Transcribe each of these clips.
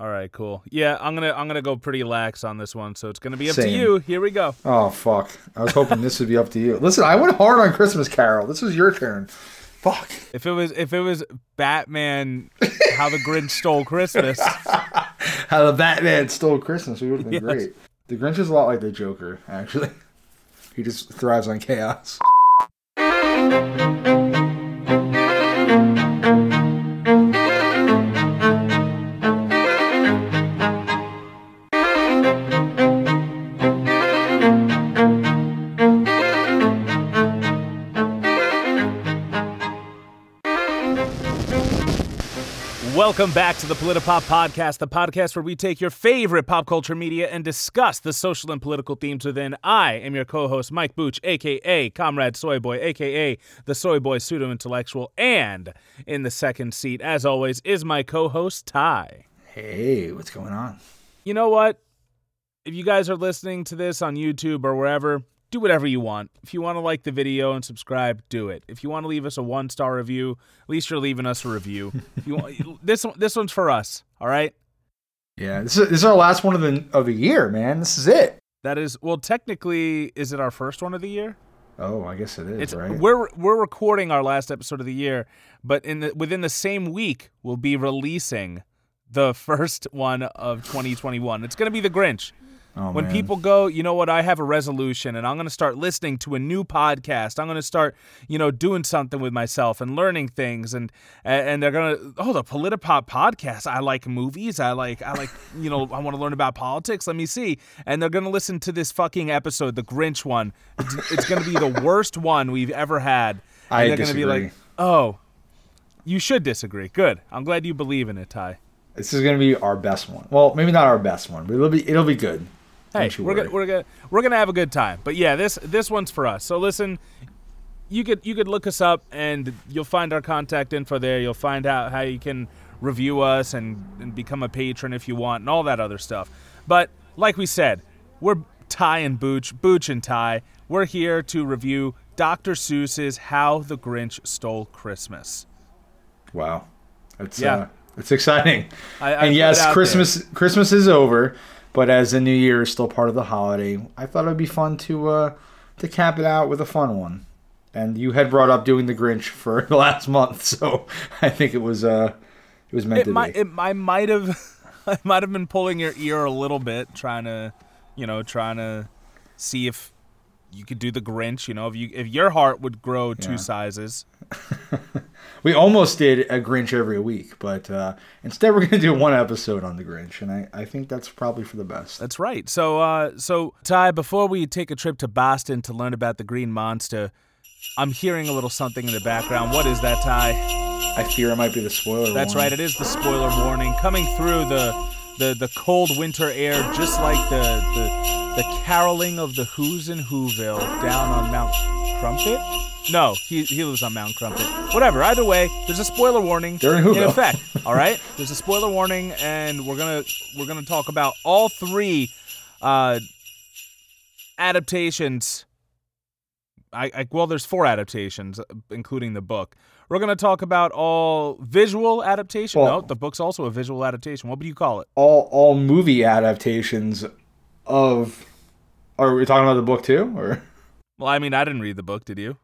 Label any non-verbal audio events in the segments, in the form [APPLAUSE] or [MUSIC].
All right, cool. Yeah, I'm gonna I'm gonna go pretty lax on this one, so it's gonna be up to you. Here we go. Oh fuck! I was hoping this would be up to you. Listen, I went hard on Christmas Carol. This was your turn. Fuck. If it was if it was Batman, How the Grinch Stole Christmas. [LAUGHS] How the Batman stole Christmas. We would have been Yes. great. The Grinch is a lot like the Joker, actually. He just thrives on chaos. Welcome back to the Politipop Podcast, the podcast where we take your favorite pop culture media and discuss the social and political themes within. I am your co-host Mike Booch, aka Comrade Soyboy, aka the Soyboy pseudo intellectual, and in the second seat, as always, is my co-host Ty. Hey, what's going on? You know what? If you guys are listening to this on YouTube or wherever, do whatever you want. If you want to like the video and subscribe, do it. If you want to leave us a one star review, at least you're leaving us a review. if you want, [LAUGHS] this one- this one's for us. All right. Yeah, this is, this is our last one of the of the year, man. This is it. That is well, technically, is it our first one of the year? Oh, I guess it is, It's right? we're we're recording our last episode of the year, but in the within the same week, we'll be releasing the first one of 2021. It's gonna be the Grinch. Oh, when man. people go, you know what, I have a resolution and I'm going to start listening to a new podcast. I'm going to start, you know, doing something with myself and learning things and and they're going to oh, the Politipop podcast. I like movies. I like I like, [LAUGHS] you know, I want to learn about politics. Let me see. And they're going to listen to this fucking episode, the Grinch one. It's, it's going to be the worst one we've ever had. And I they're gonna be like, "Oh, you should disagree." Good. I'm glad you believe in it, Ty. This is gonna be our best one. Well, maybe not our best one, but it'll be it'll be good. Hey, we're gonna we're gonna we're gonna have a good time. But yeah, this this one's for us. So listen, you could you could look us up and you'll find our contact info there. You'll find out how you can review us and, and become a patron if you want and all that other stuff. But like we said, we're Ty and Booch, Booch and Ty. We're here to review Dr. Seuss's How the Grinch Stole Christmas. Wow, it's Yeah. uh, it's exciting. I, I and yes, Christmas Christmas is over, but as the New Year is still part of the holiday, I thought it'd be fun to uh, to cap it out with a fun one. And you had brought up doing the Grinch [LAUGHS] for the last month, so [LAUGHS] I think it was uh it was meant it to might be. it, I might have [LAUGHS] I might have been pulling your ear a little bit trying to you know trying to see if you could do the Grinch you know if you if your heart would grow two Yeah. sizes [LAUGHS] we almost did a Grinch every week, but uh, instead we're gonna do one episode on the Grinch, and I, I think that's probably for the best. that's right so uh so Ty before we take a trip to Boston to learn about the green monster I'm hearing a little something in the background what is that Ty I fear it might be the spoiler. That's one. right. It is the spoiler warning coming through the the the cold winter air, just like the the the caroling of the Who's in Whoville down on Mount Crumpit. No, he he lives on Mount Crumpit. Whatever. Either way, there's a spoiler warning They're in Whoville. effect. All right. [LAUGHS] There's a spoiler warning, and we're gonna we're gonna talk about all three uh, adaptations. I, I well, there's four adaptations, including the book. We're gonna talk about all visual adaptation. Well- no, the book's also a visual adaptation. What would you call it? all all movie adaptations of. Are we talking about the book too, or? Well, I mean, I didn't read the book. Did you?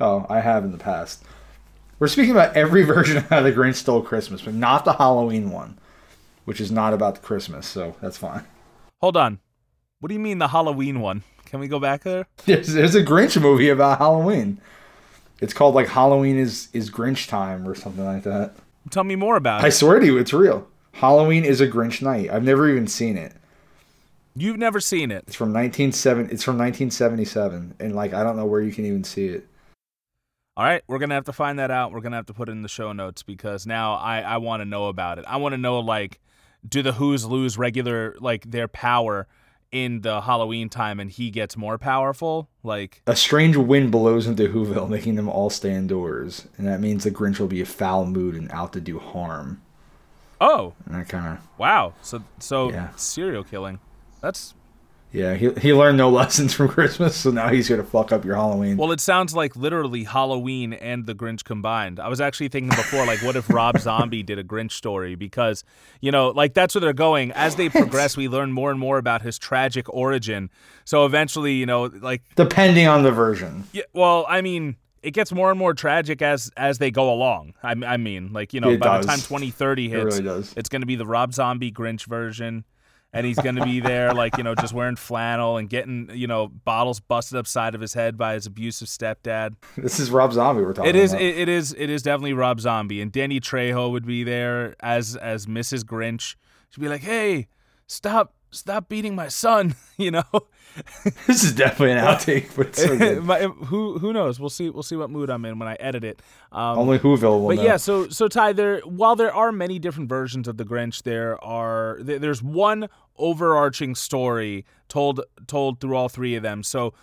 Oh, I have in the past. We're speaking about every [LAUGHS] version of How the Grinch Stole Christmas, but not the Halloween one, which is not about Christmas, so that's fine. Hold on. What do you mean the Halloween one? Can we go back there? [LAUGHS] There's, there's a Grinch movie about Halloween. It's called like Halloween is is Grinch time or something like that. Tell me more about it. I swear to you, it's real. Halloween is a Grinch night. I've never even seen it. You've never seen it. It's from 197 it's from 1977 and like I don't know where you can even see it. All right, we're gonna have to find that out. We're gonna have to put it in the show notes because now I I want to know about it. I want to know like, do the Who's lose regular like their power in the Halloween time and he gets more powerful? Like, A strange wind blows into Whoville, making them all stay indoors, and that means the Grinch will be a foul mood and out to do harm. oh And that kind of wow, so so Yeah. serial killing. That's Yeah, he, he learned no [LAUGHS] lessons from Christmas, so now he's here to fuck up your Halloween. Well, it sounds like literally Halloween and the Grinch combined. I was actually thinking before, like, what if Rob [LAUGHS] Zombie did a Grinch story? Because, you know, like that's where they're going. As they progress, we learn more and more about his tragic origin. So eventually, you know, like, Depending on the version. yeah, well, I mean, it gets more and more tragic as as they go along. I, I mean, like, you know, It by does. the time 2030 hits, really does. it's going to be the Rob Zombie Grinch version. And he's going to be there, like, you know, just wearing flannel and getting, you know, bottles busted upside of his head by his abusive stepdad. This is Rob Zombie we're talking It is. It, it is. It is definitely Rob Zombie, and Danny Trejo would be there as as Mrs. Grinch. She'd be like, "Hey, stop, stop beating my son." [LAUGHS] You know, [LAUGHS] this is definitely an outtake, but so. [LAUGHS] My- who who knows? We'll see. We'll see what mood I'm in when I edit it. Um, Only Whoville will but know. yeah, so so Ty, there while there are many different versions of the Grinch, there are there, there's one overarching story told told through all three of them. So,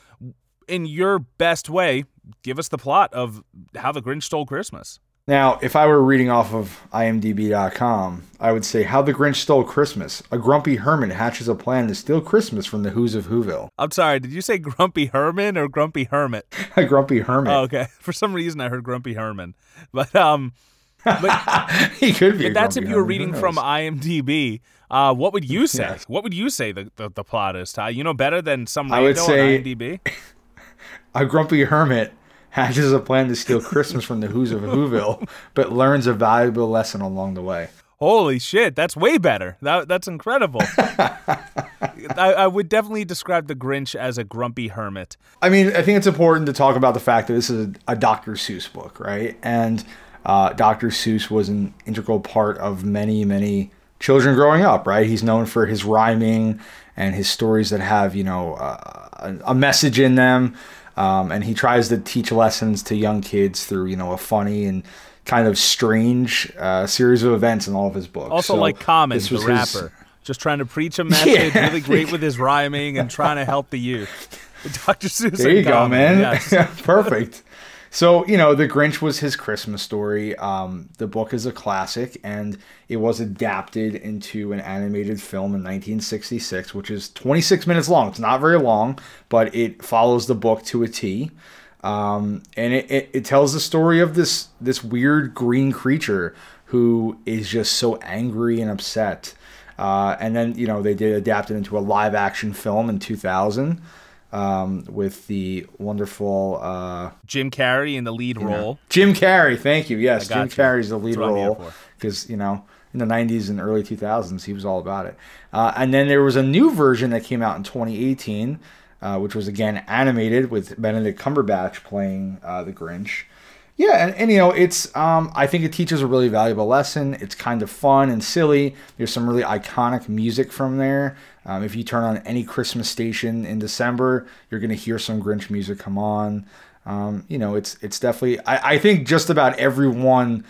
in your best way, give us the plot of how the Grinch stole Christmas. Now, if I were reading off of IMDb.com, I would say How the Grinch Stole Christmas. A grumpy hermit hatches a plan to steal Christmas from the Who's of Whoville. I'm sorry, did you say Grumpy Herman or Grumpy Hermit? [LAUGHS] A grumpy hermit. Oh, okay. [LAUGHS] For some reason, I heard Grumpy Herman, [LAUGHS] but um, he could be. that's if you were hermit, reading from? IMDb. Uh, what would you say? Yes. What would you say the, the, the plot is, Ty? You know better than some I would say- on IMDb. A grumpy hermit hatches a plan to steal Christmas from the Who's of Whoville, but learns a valuable lesson along the way. Holy shit, that's way better. That that's incredible. [LAUGHS] I, I would definitely describe the Grinch as a grumpy hermit. I mean, I think it's important to talk about the fact that this is a, a Dr. Seuss book, right? And uh, Dr. Seuss was an integral part of many, many children growing up, right? He's known for his rhyming and his stories that have, you know, uh, a, a message in them. Um, and he tries to teach lessons to young kids through, you know, a funny and kind of strange uh, series of events in all of his books. Also, So like Common, the was his- rapper, just trying to preach a [LAUGHS] message, Yeah. really great with his rhyming and trying to help the youth. [LAUGHS] [LAUGHS] Dr. Seuss. There you go, Common, man. Perfect. So, you know, The Grinch was his Christmas story. Um, the book is a classic, and it was adapted into an animated film in 1966, which is 26 minutes long. It's not very long, but it follows the book to a T. Um, and it, it, it tells the story of this this weird green creature who is just so angry and upset. Uh, and then, you know, they did adapt it into a live action film in 2000 um, with the wonderful uh, Jim Carrey in the lead role. Jim Carrey. Thank you. Yes, Jim you. Carrey's the lead That's what I'm here role because you know in the '90s and early 2000s he was all about it. Uh, and then there was a new version that came out in 2018, uh, which was again animated with Benedict Cumberbatch playing uh, the Grinch. Yeah, and, and you know, it's um, I think it teaches a really valuable lesson. It's kind of fun and silly. There's some really iconic music from there. Um, if you turn on any Christmas station in December, you're gonna hear some Grinch music come on. Um, you know, it's it's definitely. I, I think just about everyone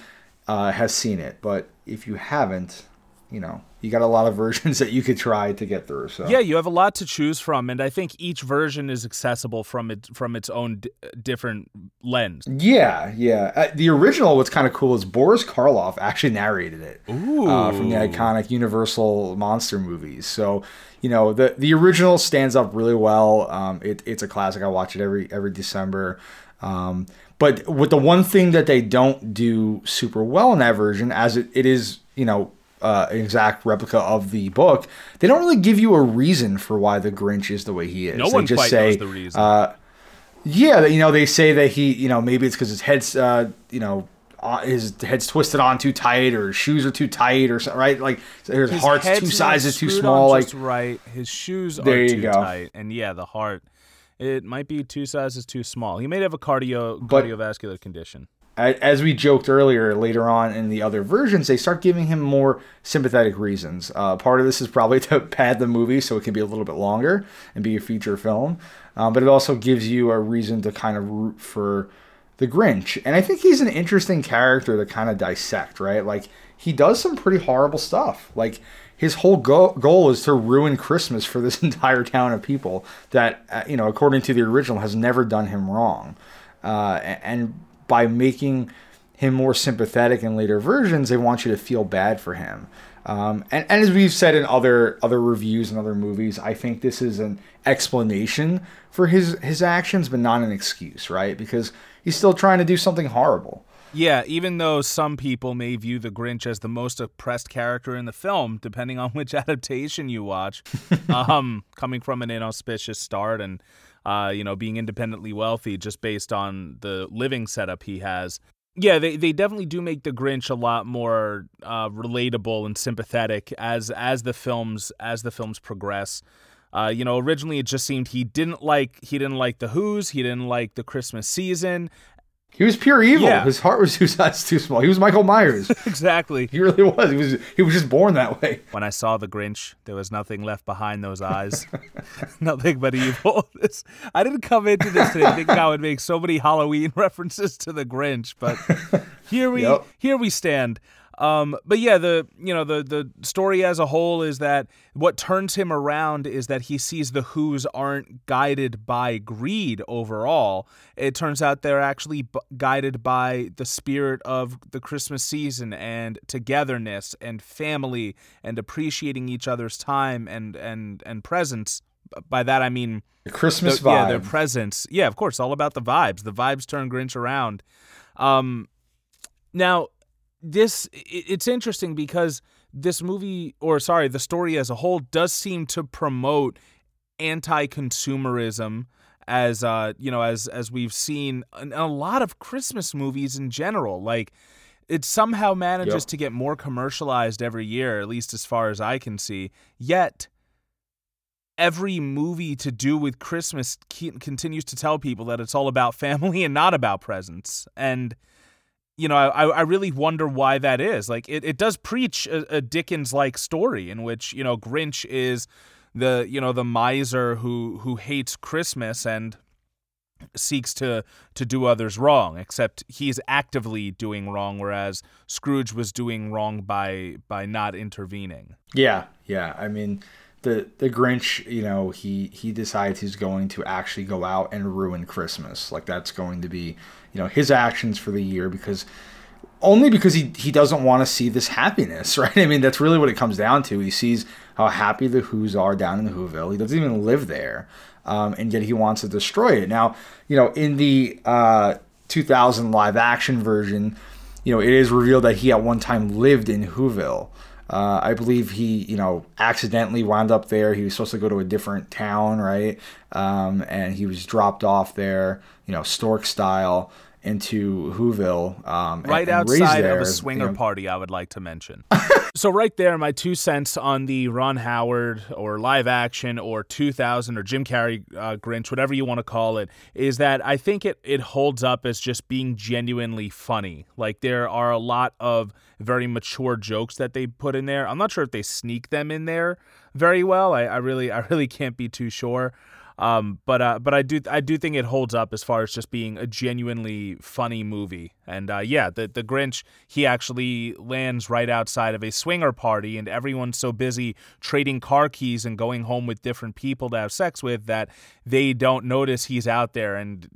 uh, has seen it, but if you haven't, you know, you got a lot of versions [LAUGHS] that you could try to get through. So Yeah, you have a lot to choose from, and I think each version is accessible from it from its own d- different lens. Yeah, yeah. Uh, the original, what's kind of cool is Boris Karloff actually narrated it uh, from the iconic Universal monster movies. So, you know, the the original stands up really well. Um, it, it's a classic. I watch it every every December. Um, but with the one thing that they don't do super well in that version, as it, it is, you know, uh, exact replica of the book, they don't really give you a reason for why the Grinch is the way he is. No they one just quite say, knows the reason. Uh, yeah, you know, they say that he, you know, maybe it's because his head's, uh, you know, uh, his head's twisted on too tight, or his shoes are too tight, or something, right? Like his, His heart's two sizes too small. on Like just right. His shoes There are you too go. tight, and yeah, the heart. It might be two sizes too small. He may have a cardio But- cardiovascular condition. As we joked earlier, later on in the other versions, they start giving him more sympathetic reasons. Uh, part of this is probably [LAUGHS] to pad the movie so it can be a little bit longer and be a feature film, um, but it also gives you a reason to kind of root for the Grinch. And I think he's an interesting character to kind of dissect, right? Like he does some pretty horrible stuff. Like his whole go- goal is to ruin Christmas for this [LAUGHS] entire town of people that, uh, you know, according to the original, has never done him wrong. Uh, and by making him more sympathetic in later versions, they want you to feel bad for him. Um, and, and as we've said in other other reviews and other movies, I think this is an explanation for his his actions, but not an excuse, right? Because he's still trying to do something horrible. Yeah, even though some people may view the Grinch as the most oppressed character in the film, depending on [LAUGHS] which adaptation you watch, [LAUGHS] um, coming from an inauspicious start and uh, you know being independently wealthy just based on the living setup he has, yeah, they, they definitely do make the Grinch a lot more uh, relatable and sympathetic as as the films as the films progress. Uh, you know, originally it just seemed he didn't like he didn't like the Who's, he didn't like the Christmas season, he was pure evil. Yeah. His heart was [LAUGHS] two size too small. He was Michael Myers. [LAUGHS] exactly. he really was. He was he was just born that way. When I saw the Grinch, there was nothing left behind those eyes. [LAUGHS] nothing but evil. This, I didn't come into this today thinking I would make so many Halloween references to the Grinch, but here we Yep. here we stand. Um, but yeah, the you know the the story as a whole is that what turns him around is that he sees the Who's aren't guided by greed overall. It turns out they're actually b- guided by the spirit of the Christmas season and togetherness and family and appreciating each other's time and and and presence. By that I mean The Christmas the- vibe. Yeah, their presence. Yeah, of course, all about the vibes. The vibes turn Grinch around. Um, now, this it's interesting because this movie, or sorry, the story as a whole, does seem to promote anti-consumerism. As uh, you know, as as we've seen in a lot of Christmas movies in general, like it somehow manages Yep. to get more commercialized every year, at least as far as I can see. Yet every movie to do with Christmas ke- continues to tell people that it's all about family and not about presents. And you know, I, I really wonder why that is. Like, it, it does preach a, a Dickens like story in which, you know, Grinch is the, you know, the miser who, who hates Christmas and seeks to, to do others wrong, except he's actively doing wrong, whereas Scrooge was doing wrong by, by not intervening. Yeah, yeah. I mean, the the Grinch, you know, he he decides he's going to actually go out and ruin Christmas. Like that's going to be, you know, his actions for the year because only because he he doesn't want to see this happiness, [LAUGHS] right? I mean, that's really what it comes down to. He sees how happy the Who's are down in the Whoville. He doesn't even live there, um, and yet he wants to destroy it. Now, you know, in the uh, 2000 live action version, you know, it is revealed that he at one time lived in Whoville. Uh, I believe he, you know, accidentally wound up there. He was supposed to go to a different town, right? Um, and he was dropped off there, you know, stork style into Whoville. Um, right and raised outside there, of a you swinger know. party, I would like to mention. [LAUGHS] so right there, my two cents on the Ron Howard or live action or 2000 or Jim Carrey uh, Grinch, whatever you want to call it, is that I think it it holds up as just being genuinely funny. Like there are a lot of very mature jokes that they put in there. I'm not sure if they sneak them in there very well. I, I really [LAUGHS] I really can't be too sure. Um, but uh, but I do I do think it holds up as far as just being a genuinely funny movie. And uh, yeah, the the Grinch he actually lands right outside of a swinger party, and everyone's so busy trading car keys and going home with different people to have sex with that they don't notice he's out there. And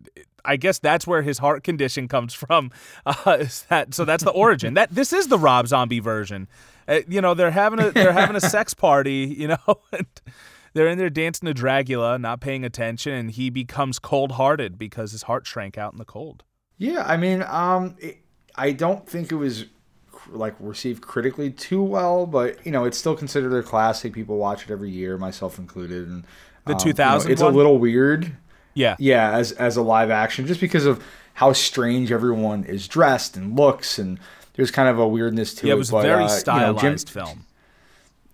I guess that's where his heart condition comes from. [LAUGHS] Uh, is that so? That's the origin. That this is the Rob Zombie version. Uh, you know, they're having a they're having a sex party. You know. [LAUGHS] And, they're in there dancing to Dracula, not paying attention, and he becomes cold hearted because his heart shrank out in the cold. Yeah, I mean, um, it, I don't think it was like received critically too well, but you know, it's still considered a classic. People watch it every year, myself included. And The um, you know, 2000 it's a little weird. Yeah. Yeah, as as a live action, just because of how strange everyone is dressed and looks, and there's kind of a weirdness to Yeah, it. it was but, very uh, you know, stylized Jim, film.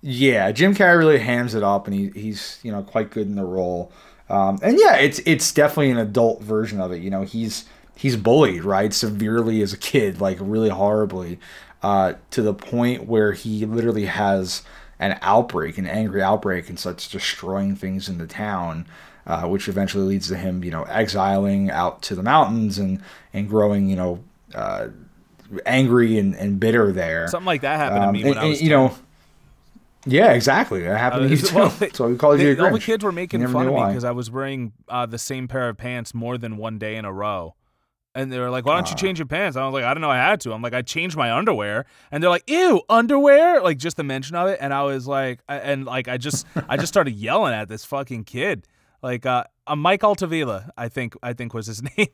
yeah, Jim Carrey really hams it up, and he, he's you know quite good in the role. Um, and yeah, it's it's definitely an adult version of it. You know, he's he's bullied right severely as a kid, like really horribly, uh, to the point where he literally has an outbreak, an angry outbreak, and starts destroying things in the town. Uh, which eventually leads to him, you know, exiling out to the mountains and and growing, you know, uh, angry and, and bitter there. Something like that happened to Um, me and- when I and, was you know, yeah, exactly. That happened Uh, to you [LAUGHS] too. well, they- so we called you a They- all the kids were making fun of me because I was wearing uh, the same pair of pants more than one day in a row. And they were like, "Why don't you change your pants?" I was like, "I don't know, I had to." I'm like, "I changed my underwear," and they're like, "Ew, underwear!" Like just the mention of it, and I was like, I- and like I just, I just started yelling at this fucking kid, like uh, uh Mike Altavilla, I think, I think was his [LAUGHS] name.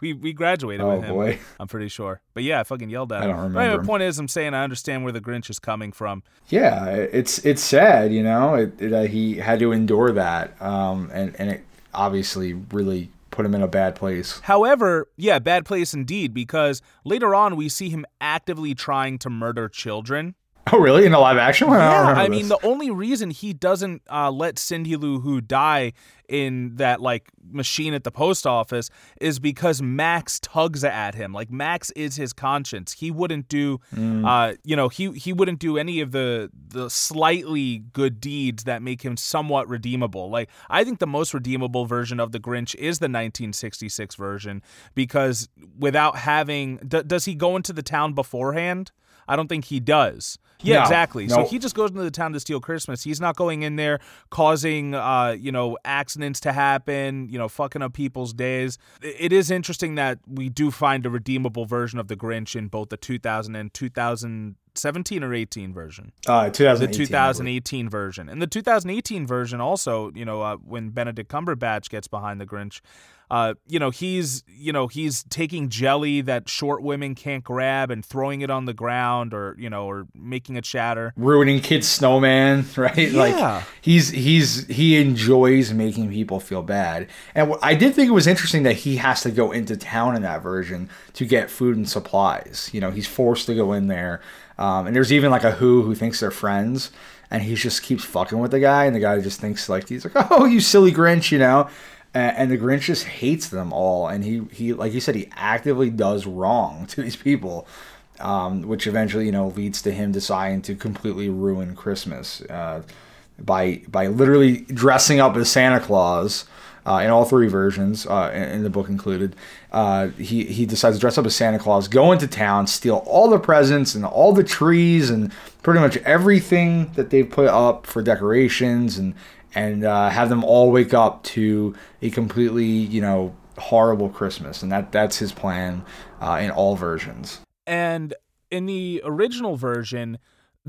we we graduated Oh with him. boy. I'm pretty sure, but yeah, I fucking yelled at I him. don't But anyway, remember the point is, I'm saying I understand where the Grinch is coming from. Yeah, it's it's sad, you know, it, it, uh, he had to endure that, um, and and it obviously really put him in a bad place. However, yeah, bad place indeed, because later on we see him actively trying to murder children. [LAUGHS] Oh, really? In a live action? one? I, Yeah, remember I mean, the only reason he doesn't uh, let Cindy Lou Who die in that like machine at the post office is because Max tugs at him. Like Max is his conscience. He wouldn't do, Mm. uh, you know, he he wouldn't do any of the the slightly good deeds that make him somewhat redeemable. Like I think the most redeemable version of the Grinch is the 1966 version because without having, d- does he go into the town beforehand? I don't think he does. Yeah, No, exactly. So he just goes into the town to steal Christmas. He's not going in there causing, uh, you know, accidents to happen, you know, fucking up people's days. It is interesting that we do find a redeemable version of the Grinch in both the 2000 and 2017 or 18 version uh, the 2018. 2018 version. And the 2018 version also, you know, uh, when Benedict Cumberbatch gets behind the Grinch, uh, you know, he's, you know, he's taking jelly that short women can't grab and throwing it on the ground or, you know, or making it shatter. ruining kids snowman [LAUGHS] right Yeah. like he's he's he enjoys making people feel bad and i did think it was interesting that he has to go into town in that version to get food and supplies you know he's forced to go in there um, and there's even like a who who thinks they're friends and he just keeps fucking with the guy and the guy just thinks like he's like oh you silly grinch you know and, the grinch just hates them all and he he like you said he actively does wrong [LAUGHS] to these people um, which eventually you know leads to him deciding to completely ruin Christmas uh, by by literally dressing up as Santa Claus. Uh, in all three versions, uh, in, in the book included, uh, he he decides to dress up as Santa Claus, go into town, steal all the presents and all the trees and pretty much everything that they've put up for decorations, and and uh, have them all wake up to a completely you know horrible Christmas, and that that's his plan uh, in all versions. And in the original version,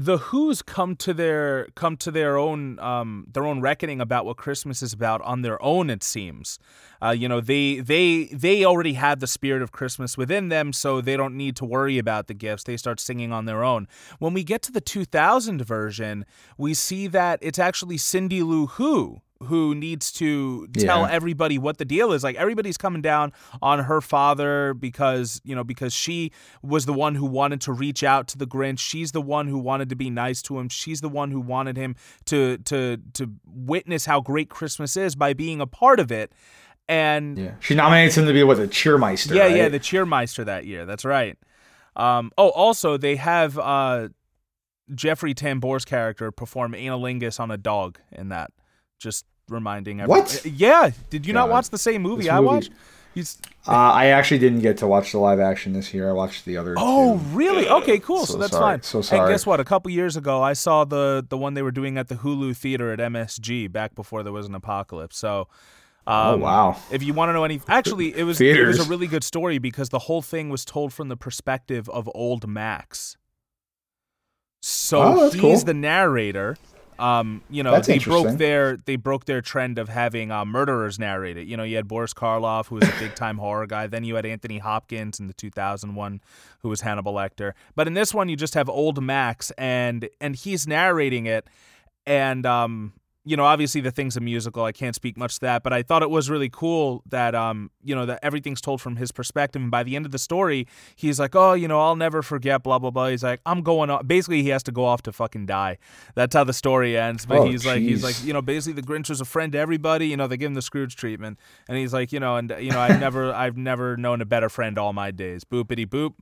the Who's come to their come to their own um, their own reckoning about what Christmas is about on their own. It seems, uh, you know, they they they already had the spirit of Christmas within them, so they don't need to worry about the gifts. They start singing on their own. When we get to the 2000 version, we see that it's actually Cindy Lou Who who needs to tell Yeah. everybody what the deal is. Like everybody's coming down on her father because, you know, because she was the one who wanted to reach out to the Grinch. She's the one who wanted to be nice to him. She's the one who wanted him to to to witness how great Christmas is by being a part of it. And Yeah, she nominates him to be what the cheermeister. yeah, right? yeah, the cheermeister that year. That's right. Um, oh, also they have uh, Jeffrey Tambor's character perform anilingus on a dog in that. Just reminding everyone. What? Yeah. Did you not watch the same movie This I watched? He's. Uh, I actually didn't get to watch the live action this year. I watched the other. Oh, two. really? Okay, cool. So, So that's sorry. fine. So sorry. And guess what? A couple years ago, I saw the the one they were doing at the Hulu theater at MSG back before there was an apocalypse. So. Oh Um, wow. If you want to know any, actually, it was it was a really good story because the whole thing was told from the perspective of old Max. So Oh, that's he's cool. the narrator. Um, you know, That's they broke their they broke their trend of having uh, murderers narrate it. You know, you had Boris Karloff, who was a [LAUGHS] big time horror guy. Then you had Anthony Hopkins in the 2001, who was Hannibal Lecter. But in this one, you just have old Max, and and he's narrating it, and um, you know, obviously the thing's a musical. I can't speak much to that, but I thought it was really cool that um, you know, that everything's told from his perspective. And by the end of the story, he's like, "Oh, you know, I'll never forget." Blah blah blah. He's like, "I'm going off." Basically, he has to go off to fucking die. That's how the story ends. But Oh, he's like, he's like, you know, basically the Grinch was a friend to everybody. You know, they give him the Scrooge treatment, and he's like, you know, and you know, I've [LAUGHS] never, I've never known a better friend all my days. Boopity boop.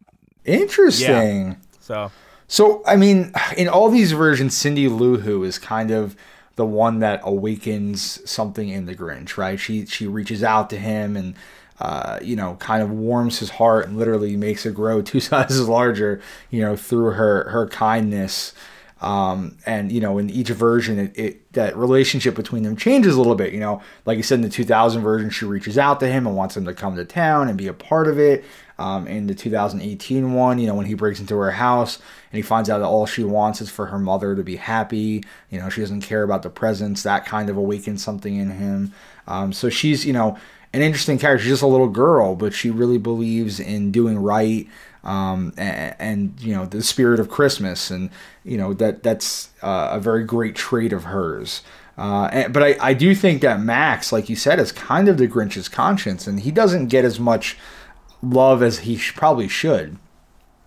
Interesting. So So I mean, in all these versions, Cindy Lou Who is kind of the one that awakens something in the Grinch, right? She she reaches out to him and uh, you know, kind of warms his heart and literally makes it grow [LAUGHS] two sizes larger, you know, through her her kindness. Um, and you know, in each version, it, it that relationship between them changes a little bit. You know, like you said in the 2000 version, she reaches out to him and wants him to come to town and be a part of it. Um, in the 2018 one, you know, when he breaks into her house and he finds out that all she wants is for her mother to be happy. You know, she doesn't care about the presents. That kind of awakens something in him. Um, so she's, you know, an interesting character. She's just a little girl, but she really believes in doing right. Um, and, and, you know the spirit of Christmas, and you know that that's uh, a very great trait of hers. Uh, and, but I, I do think that Max, like you said, is kind of the Grinch's conscience, and he doesn't get as much love as he sh- probably should.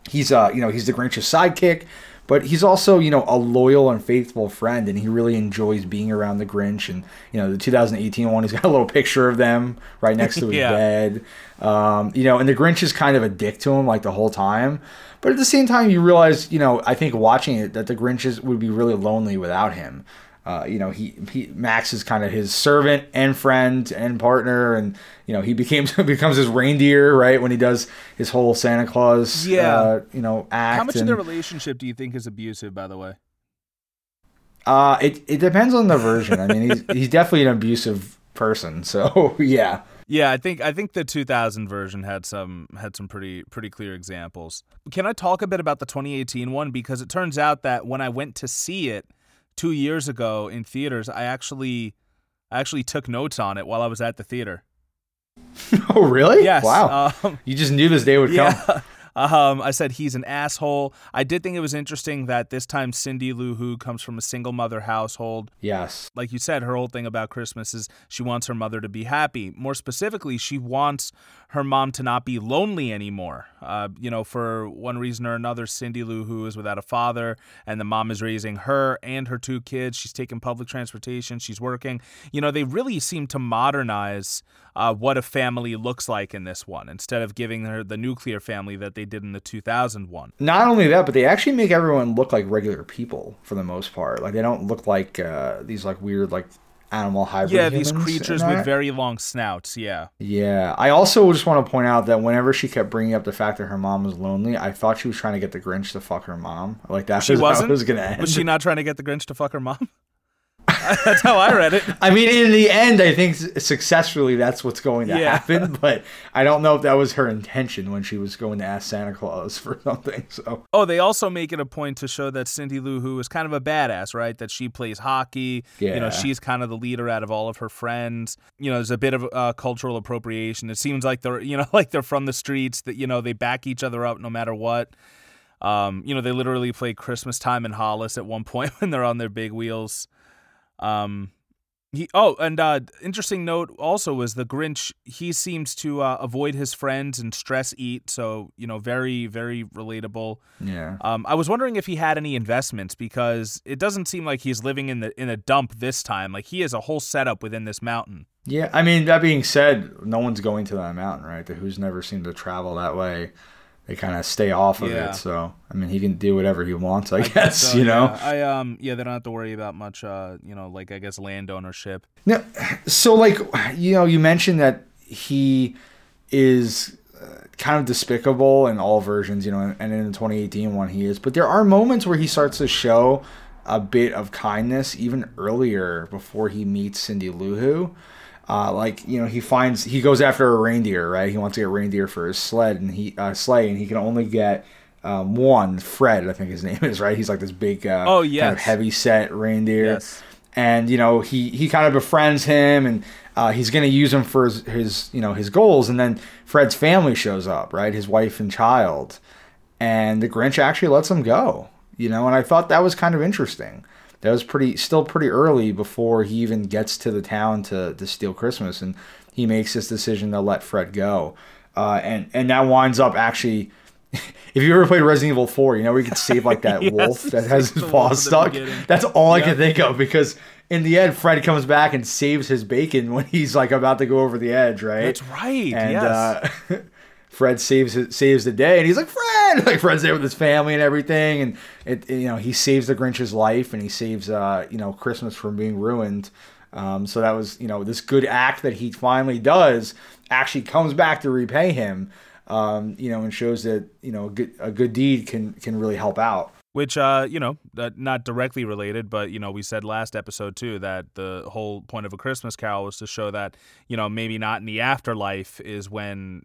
He's uh you know he's the Grinch's sidekick, but he's also you know a loyal and faithful friend, and he really enjoys being around the Grinch. And you know the 2018 one, he's got a little picture of them right next to [LAUGHS] his Yeah. bed. Um, you know, and the Grinch is kind of a dick to him like the whole time. But at the same time, you realize, you know, I think watching it that the Grinch is, would be really lonely without him. Uh, you know, he, he Max is kind of his servant and friend and partner, and you know he becomes [LAUGHS] becomes his reindeer right when he does his whole Santa Claus, Yeah. uh, you know, act. How much of and, their relationship do you think is abusive? By the way. uh, it it depends on the version. I mean, he's [LAUGHS] he's definitely an abusive person, [LAUGHS] so yeah. Yeah, I think I think the 2000 version had some had some pretty pretty clear examples. Can I talk a bit about the 2018 one because it turns out that when I went to see it 2 years ago in theaters, I actually I actually took notes on it while I was at the theater. [LAUGHS] Oh, really? Yes. Wow. Um, you just knew this day would come. [LAUGHS] yeah. Um, I said he's an asshole. I did think it was interesting that this time Cindy Lou Who comes from a single mother household. Yes. like you said, her whole thing about Christmas is she wants her mother to be happy. More specifically, she wants her mom to not be lonely anymore. Uh, you know, for one reason or another, Cindy Lou, who is without a father, and the mom is raising her and her two kids. She's taking public transportation. She's working. You know, they really seem to modernize uh, what a family looks like in this one instead of giving her the nuclear family that they did in the 2001. Not only that, but they actually make everyone look like regular people for the most part. Like they don't look like uh, these like weird like animal hybrid. Yeah, these creatures with very long snouts. Yeah. Yeah, I also just want to point out that whenever she kept bringing up the fact that her mom was lonely, I thought she was trying to get the Grinch to fuck her mom. Like that She was wasn't? was gonna end. Was she not trying to get the Grinch to fuck her mom? [LAUGHS] [LAUGHS] That's how I read it. I mean, in the end, I think successfully that's what's going to Yeah. happen. [LAUGHS] But I don't know if that was her intention when she was going to ask Santa Claus for [LAUGHS] something. So Oh, they also make it a point to show that Cindy Lou Who is kind of a badass, right? That she plays hockey. Yeah. You know, she's kind of the leader out of all of her friends. You know, there's a bit of uh, cultural appropriation. It seems like they're, you know, like they're from the streets. That you know they back each other up no matter what. Um, you know, they literally play Christmas time in Hollis at one point when they're on their big wheels. Um, he oh, and uh, interesting note also was the Grinch. He seems to uh, avoid his friends and stress eat. So you know, very very relatable. yeah, Um, I was wondering if he had any investments because it doesn't seem like he's living in the in a dump this time. Like he has a whole setup within this mountain. yeah. I mean, that being said, no one's going to that mountain, right? The Who's never seem to travel that way. They kind of stay off of Yeah. it. So I mean, he can do whatever he wants, I, guess. So, you know. yeah, I um yeah, they don't have to worry about much. Uh, you know, like I guess land ownership. No, so like you know, you mentioned that he is uh, kind of despicable in all versions, you know, and in the 2018 one he is, but there are moments where he starts to show a bit of kindness even earlier before he meets Cindy Lou Who. Uh, like you know, he finds he goes after a reindeer, right? He wants to get reindeer for his sled and he uh, sleigh, and he can only get um, one. Fred, I think his [LAUGHS] name is right. He's like this big, uh, Oh, kind of heavy set reindeer Yes. and you know he he kind of befriends him and uh, he's going to use him for his, his you know his goals and then fred's family shows up right his wife and child and the grinch actually lets him go you know and i thought that was kind of interesting that was pretty still pretty early before he even gets to the town to, to steal christmas and he makes this decision to let fred go uh, and and that winds up actually [LAUGHS] if you ever played Resident Evil 4, you know where you could save like that [LAUGHS] Yes, wolf that has his paw stuck. That's all I can think of because in the end, Fred comes back and saves his bacon when he's like about to go over the edge, right? That's right. And yes. uh, [LAUGHS] Fred saves saves the day, and he's like Fred, [LAUGHS] like Fred's there with his family and everything, and it you know he saves the Grinch's life and he saves uh you know Christmas from being ruined. Um, so that was you know this good act that he finally does actually comes back to repay him. Um, you know, and shows that you know a good, a good deed can can really help out. which uh you know not directly related but you know we said last episode too that the whole point of a christmas carol was to show that you know maybe not in the afterlife is when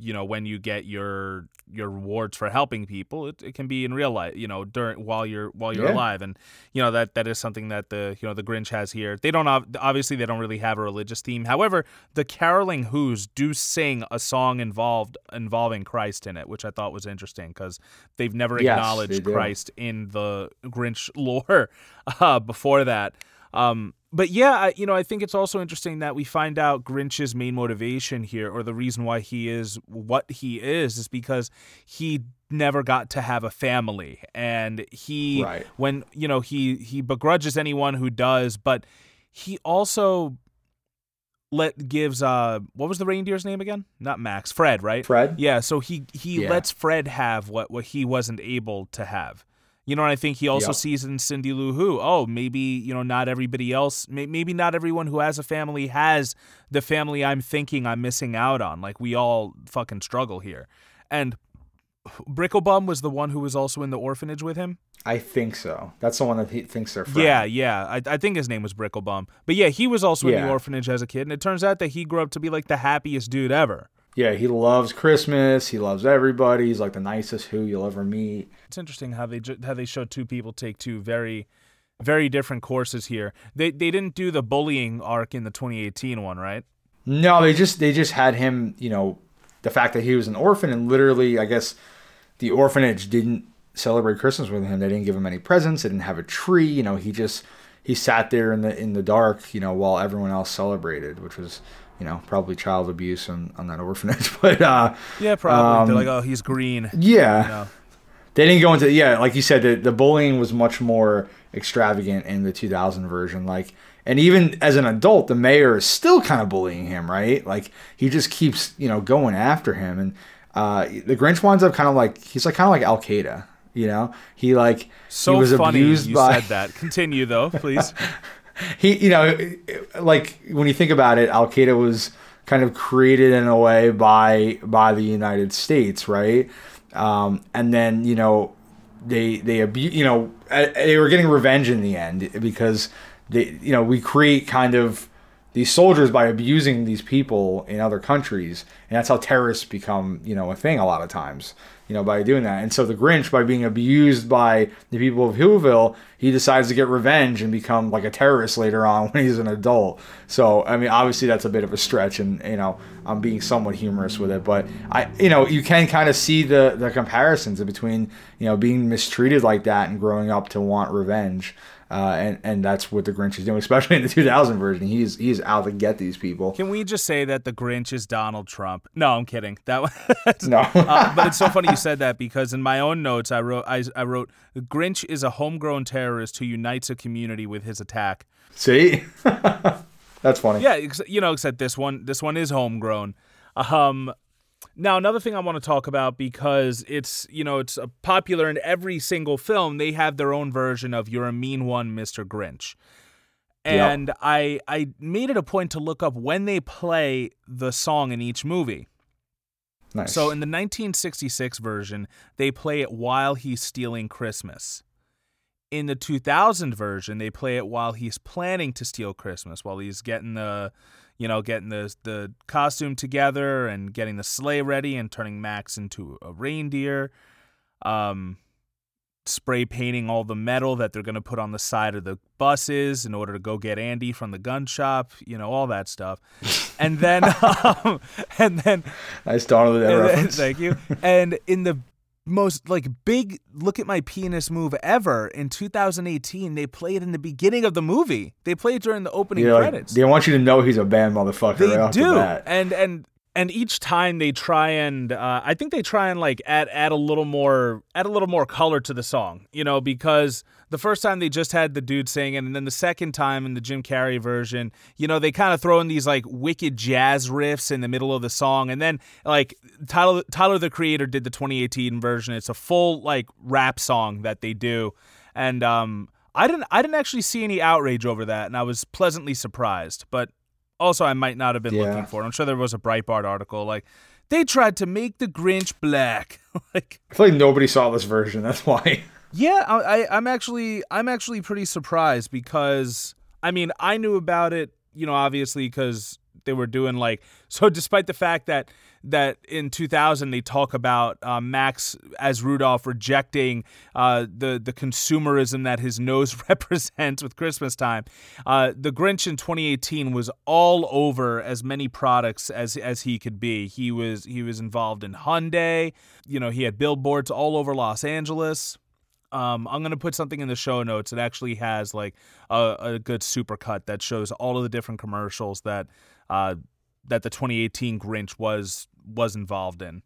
you know when you get your your rewards for helping people it, it can be in real life you know during while you're while you're Yeah. alive. And you know that that is something that the you know the grinch has here. They don't obviously they don't really have a religious theme. However the caroling who's do sing a song involved involving christ in it which i thought was interesting because they've never Yes, acknowledged christ in the grinch [LAUGHS] lore uh, before that. Um, but yeah, I, you know, I think it's also interesting that we find out Grinch's main motivation here, or the reason why he is what he is, is because he never got to have a family, and he, Right. when you know, he he begrudges anyone who does, but he also let gives uh what was the reindeer's name again? Not Max, Fred, right? Fred? Yeah, so he he Yeah. lets Fred have what what he wasn't able to have. You know, and I think he also sees in Cindy Lou Who, oh, maybe you know, not everybody else, may, maybe not everyone who has a family has the family I'm thinking I'm missing out on. Like we all fucking struggle here, and Bricklebaum was the one who was also in the orphanage with him. I think so. That's the one that he thinks they're friends. Yeah, yeah. I, I think his name was Bricklebaum. But yeah, he was also in the orphanage as a kid, and it turns out that he grew up to be like the happiest dude ever. Yeah, he loves Christmas. He loves everybody. He's like the nicest who you'll ever meet. It's interesting how they how they show two people take two very very different courses here. They they didn't do the bullying arc in the 2018 one, right? No, they just they just had him, you know, the fact that he was an orphan and literally, I guess, the orphanage didn't celebrate Christmas with him. They didn't give him any presents. They didn't have a tree. You know, he just he sat there in the in the dark, you know, while everyone else celebrated, which was, you know, probably child abuse on, on that orphanage. [LAUGHS] But uh, Yeah, probably. They're Um, like, oh, he's green. yeah, You know? they didn't go into yeah, like you said, the, the bullying was much more extravagant in the 2000 version. Like, and even as an adult, the mayor is still kind of bullying him, right? Like he just keeps you know going after him, and uh, the Grinch winds up kind of like he's like kind of like Al Qaeda. You know, he like So he was funny abused you by said that. Continue though, please. [LAUGHS] he you know like when you think about it al qaeda was kind of created in a way by by the united states right? Um, and then you know they they abu- you know uh, they were getting revenge in the end because they you know we create kind of these soldiers by abusing these people in other countries and that's how terrorists become you know a thing a lot of times you know by doing that. And so the grinch by being abused by the people of whoville he decides to get revenge and become like a terrorist later on [LAUGHS] when he's an adult. So i mean obviously that's a bit of a stretch and you know i'm being somewhat humorous with it but i you know you can kind of see the the comparisons between you know being mistreated like that and growing up to want revenge uh, and and that's what the Grinch is doing, [LAUGHS] especially in the 2000 version. He's he's out to get these people. Can we just say that the Grinch is Donald Trump? No, I'm kidding. That was [LAUGHS] No. uh, but it's so funny you said that because in my own notes I wrote I, I wrote the Grinch is a homegrown terrorist who unites a community with his attack. See, [LAUGHS] that's funny. Yeah, you know, except this one this one is homegrown. Um now another thing I want to talk about because it's you know it's uh, popular in every single film they have their own version of you're a mean one Mr. Grinch. And I I made it a point to look up when they play the song in each movie. Nice. So in the 1966 version, they play it while he's stealing Christmas. In the 2000 version, they play it while he's planning to steal Christmas, while he's getting the, you know, getting the the costume together and getting the sleigh ready and turning Max into a reindeer. Um spray painting all the metal that they're going to put on the side of the buses in order to go get Andy from the gun shop, you know, all that stuff. [LAUGHS] And then [LAUGHS] um, and then nice Dawn of the Dead and then- reference. Thank you. And in the most like big look at my penis move ever in 2018, they played in the beginning of the movie. They played during the opening Yeah, like, credits. they want you to know he's a bad motherfucker they right off the do, bat. and and and each time they try and uh, I think they try and like add add a little more add a little more color to the song, you know, because the first time they just had the dude singing, and then the second time in the Jim Carrey version, you know, they kind of throw in these like wicked jazz riffs in the middle of the song, and then like Tyler Tyler the Creator did the 2018 version. It's a full like rap song that they do, and um. I didn't I didn't actually see any outrage over that, and I was pleasantly surprised. But also, I might not have been Yeah. looking for it. I'm sure there was a Breitbart article like they tried to make the Grinch black. [LAUGHS] like I feel like nobody saw this version. That's why. Yeah, I, I'm actually I'm actually pretty surprised because I mean I knew about it, you know, obviously because they were doing like [LAUGHS] so. Despite the fact that that in 2000 they talk about uh, Max as Rudolph rejecting uh, the the consumerism that his [LAUGHS] nose [LAUGHS] represents with Christmas time. Uh, the Grinch in 2018 was all over as many products as as he could be. He was he was involved in Hyundai. You know, he had billboards all over Los Angeles. Um, I'm gonna put something in the show notes. It actually has like a, a good supercut that shows all of the different commercials that uh, that the 2018 Grinch was was involved in.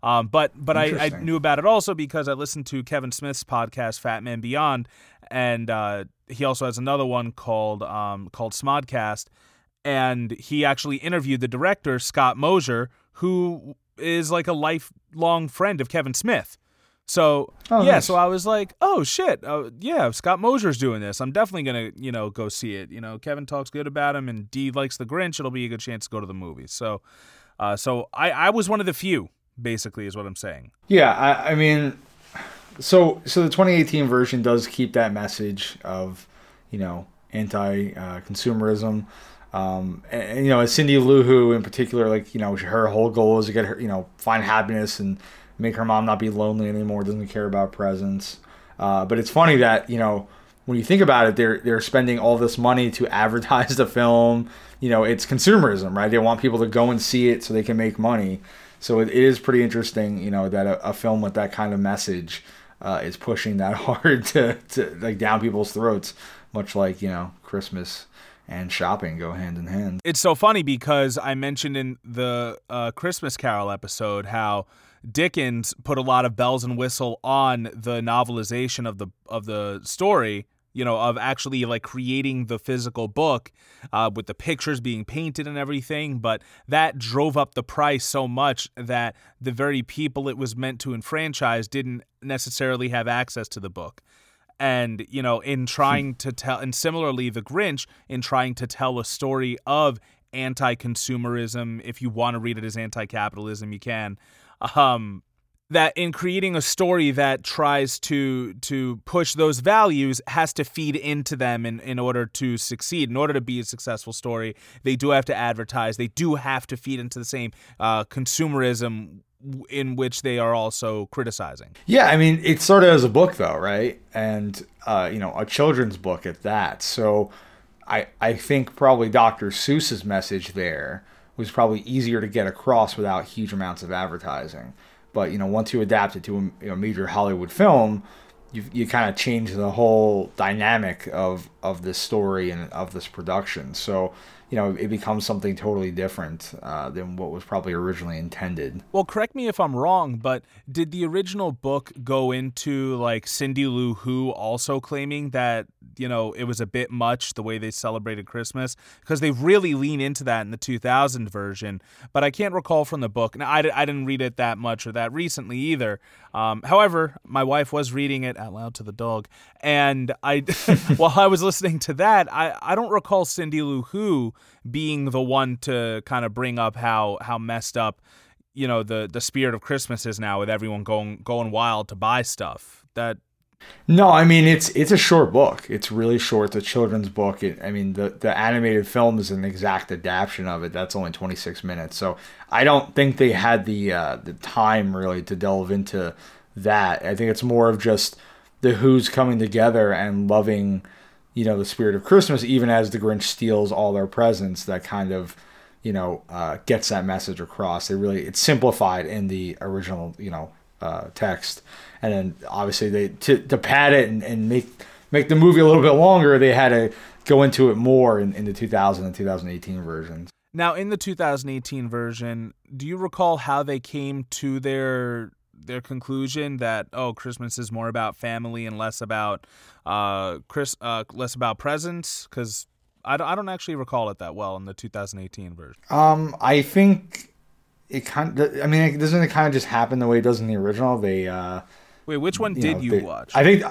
Um, but but I, I, knew about it also because I listened to Kevin Smith's podcast Fat Man Beyond, and uh, he also has another one called um, called Smodcast, and he actually interviewed the director Scott Mosier, who is like a lifelong friend of Kevin Smith. So oh, yeah, nice. so I was like, oh shit, uh, yeah, Scott Mosier's doing this. I'm definitely gonna you know go see it. You know, Kevin talks good about him, and Dee likes the Grinch. It'll be a good chance to go to the movie. So, uh, so I I was one of the few, basically, is what I'm saying. Yeah, I, I mean, so so the 2018 version does keep that message of you know anti-consumerism. Um, and, and, you know, Cindy Lou Who in particular, like you know, her whole goal is to get her, you know, find happiness and make her mom not be lonely anymore, doesn't care about presents. Uh, but it's funny that, you know, when you think about it, they're they're spending all this money to [LAUGHS] advertise the film. You know, it's consumerism, right? They want people to go and see it so they can make money. So it, it is pretty interesting, you know, that a, a film with that kind of message uh, is pushing that [LAUGHS] hard to, to like down people's throats, much like you know Christmas and shopping go hand in hand. It's so funny because I mentioned in the uh, Christmas Carol episode how Dickens put a lot of bells and whistle on the novelization of the of the story you know, of actually like creating the physical book uh, with the pictures being painted and everything. But that drove up the price so much that the very people it was meant to enfranchise didn't necessarily have access to the book. And, you know, in trying to tell, and similarly, The Grinch, in trying to tell a story of anti consumerism, if you want to read it as anti capitalism, you can um, that in creating a story that tries to to push those values has to feed into them in, in order to succeed. In order to be a successful story they do have to advertise. They do have to feed into the same uh, consumerism in which they are also criticizing. Yeah i mean it started as a book though right? And uh, you know a children's book at that. So i i think probably dr seuss's message there was probably easier to get across without huge amounts of advertising. But you know, once you adapt it to a you know, major Hollywood film, you you kind of change the whole dynamic of of this story and of this production. So you know, it becomes something totally different uh, than what was probably originally intended. Well, correct me if I'm wrong, but did the original book go into like Cindy Lou Who also claiming that you know it was a bit much the way they celebrated Christmas because they really lean into that in the 2000 version, but I can't recall from the book. Now I, I didn't read it that much or that recently either. Um, however, my wife was reading it out loud to the dog, and I [LAUGHS] while I was listening to that, I I don't recall Cindy Lou Who being the one to kind of bring up how how messed up you know the the spirit of Christmas is now with everyone going going wild to buy stuff. That no, I mean it's it's a short book. It's really short. It's a children's book. It, I mean the the animated film is an exact adaptation of it. That's only 26 minutes. So I don't think they had the uh, the time really to delve into that. I think it's more of just the Who's coming together and loving you know the spirit of Christmas, even as the Grinch steals all their presents. That kind of you know uh, gets that message across. It really it's simplified in the original you know uh, text, and then obviously they to, to pad it and, and make make the movie a little bit longer. They had to go into it more in, in the 2000 and 2018 versions. Now, in the 2018 version, do you recall how they came to their their conclusion that oh Christmas is more about family and less about uh Chris uh less about presents because I I don't actually recall it that well in the 2018 version. Um, I think it kind. Of, I mean, it doesn't it kind of just happen the way it does in the original? They uh, wait, which one you did know, you they, watch? I think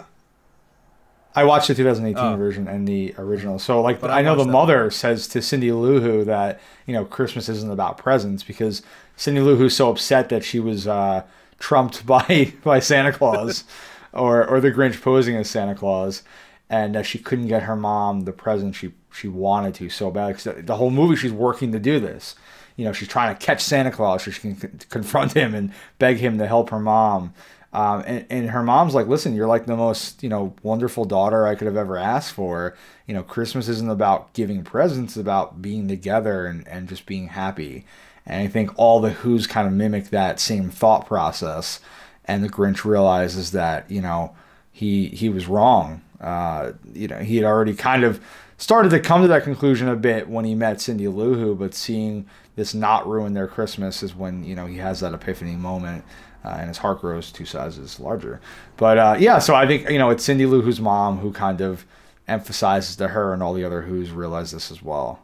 I watched the 2018 oh. version and the original. So like but I, I know the mother one. says to Cindy Lou Who that you know Christmas isn't about presents because Cindy Lou Who's so upset that she was uh, trumped [LAUGHS] by by Santa Claus. [LAUGHS] or or the Grinch posing as Santa Claus, and uh, she couldn't get her mom the present she she wanted to so bad. Cause the whole movie she's working to do this. You know, she's trying to catch Santa Claus so she can c- confront him and beg him to help her mom. Um, and, and her mom's like, listen, you're like the most, you know, wonderful daughter I could have ever asked for. You know, Christmas isn't about giving presents, it's about being together and, and just being happy. And I think all the Who's kind of mimic that same thought process. And the Grinch realizes that, you know, he he was wrong. Uh, you know, he had already kind of started to come to that conclusion a bit when he met Cindy Lou Who, but seeing this not ruin their Christmas is when, you know, he has that epiphany moment. Uh, and his heart grows two sizes larger. But uh, yeah, so I think you know it's Cindy Lou Who's mom who kind of emphasizes to her, and all the other Who's realize this as well.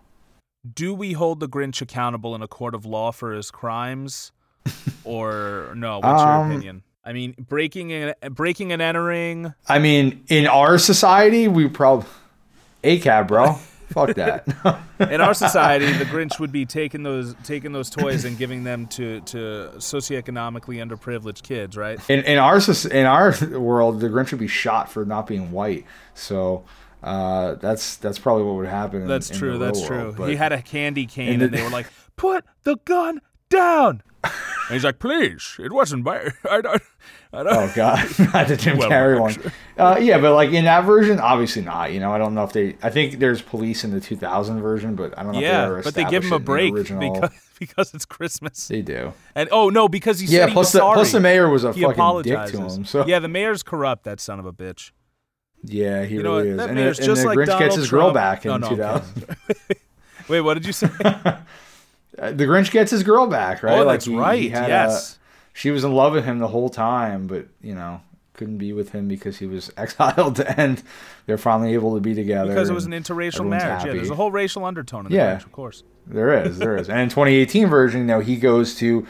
Do we hold the Grinch accountable in a court of law for his crimes, [LAUGHS] or no? What's Um, your opinion? I mean, breaking and breaking and entering. I mean, in our society, we probably a cab, bro. Fuck that. [LAUGHS] In our society, the Grinch would be taking those taking those toys and giving them to to socioeconomically underprivileged kids, right? in in our in our world, the Grinch would be shot for not being white. So uh, that's that's probably what would happen. In, That's in true. the That's real true. but- he had a candy cane, in the- and they were like, "Put the gun down." [LAUGHS] And he's like, "Please, it wasn't my. I. I don't." Oh God, [LAUGHS] not the Jim Well, Carrey one. Uh, yeah, but like in that version, obviously not. You know, I don't know if they. I think there's police in the 2000 version, but I don't know. if they yeah, but they give him a established it in break because [LAUGHS] because it's Christmas. they do. And oh no, because he Yeah, said he plus was the sorry. plus the mayor was a he fucking apologizes. dick to him. So Yeah, the mayor's corrupt. That son of a bitch. yeah, he You really what? is. That and mayor's and just the like Grinch Donald gets his Trump. girl back in No, no, I'm 2000. [LAUGHS] Wait, what did you say? Uh, the Grinch gets his girl back, right? Oh, Like, that's he- he right. a- yes. She was in love with him the whole time, but you know couldn't be with him because he was [LAUGHS] exiled, and they're finally able to be together. because it was an interracial marriage. Yeah, there's a whole racial undertone in the Yeah. Grinch, of course. There is, there is. [LAUGHS] And in 2018 version, you know, he goes to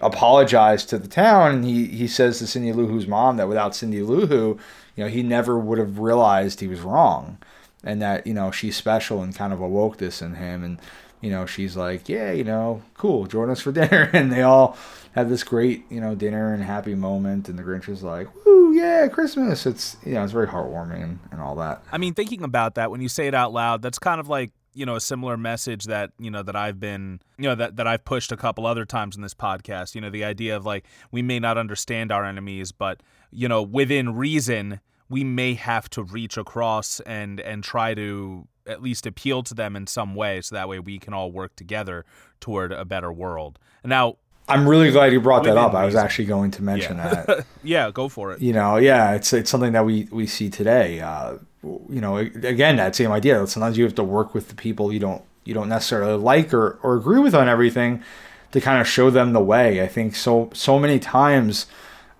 apologize to the town, and he he says to Cindy Lou Who's mom that without Cindy Lou Who, you know, he never would have realized he was wrong, and that you know she's special and kind of awoke this in him, and you know she's like, yeah, you know, cool, join us for dinner, [LAUGHS] and they all have this great you know dinner and happy moment, and the Grinch is like, woo, yeah, Christmas. It's you know it's very heartwarming and, all that. I mean, thinking about that when you say it out loud, that's kind of like you know a similar message that you know that I've been you know that that I've pushed a couple other times in this podcast. You know, the idea of like we may not understand our enemies, but you know within reason we may have to reach across and and try to at least appeal to them in some way, so that way we can all work together toward a better world. Now, I'm really glad you brought that up. I was actually going to mention yeah, that. [LAUGHS] yeah, go for it. you know yeah it's it's something that we we see today uh you know again that same idea That sometimes you have to work with the people you don't you don't necessarily like or or agree with on everything to kind of show them the way i think so so many times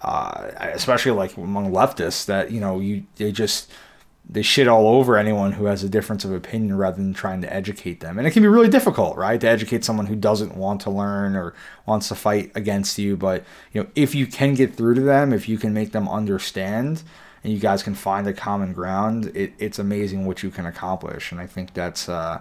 uh especially like among leftists that you know you they just they shit all over anyone who has a difference of opinion rather than trying to educate them. And it can be really difficult, right? To educate someone who doesn't want to learn or wants to fight against you. But, you know, if you can get through to them, if you can make them understand and you guys can find a common ground, it, it's amazing what you can accomplish. And I think that's, uh,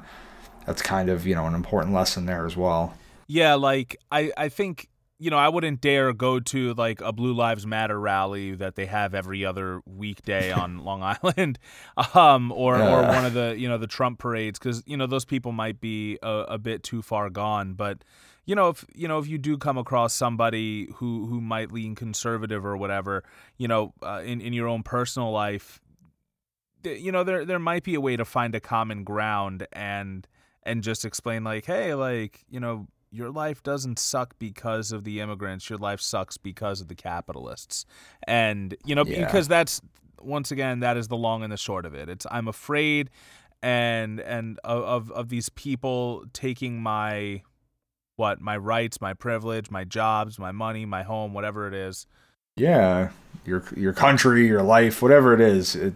that's kind of, you know, an important lesson there as well. Yeah, like I, I think you know I wouldn't dare go to like a Blue Lives Matter rally that they have every other weekday [LAUGHS] on Long Island, [LAUGHS] um, or or one of the you know the Trump parades because you know those people might be a, a bit too far gone. But you know if you know if you do come across somebody who who might lean conservative or whatever, you know, uh, in in your own personal life, th- you know there there might be a way to find a common ground and and just explain like hey like you know your life doesn't suck because of the immigrants your life sucks because of the capitalists. And you know Yeah. because that's once again that is the long and the short of it. It's i'm afraid and and of of, these people taking my what my rights my privilege my jobs my money my home whatever it is. Yeah. Your your country your life whatever it is. It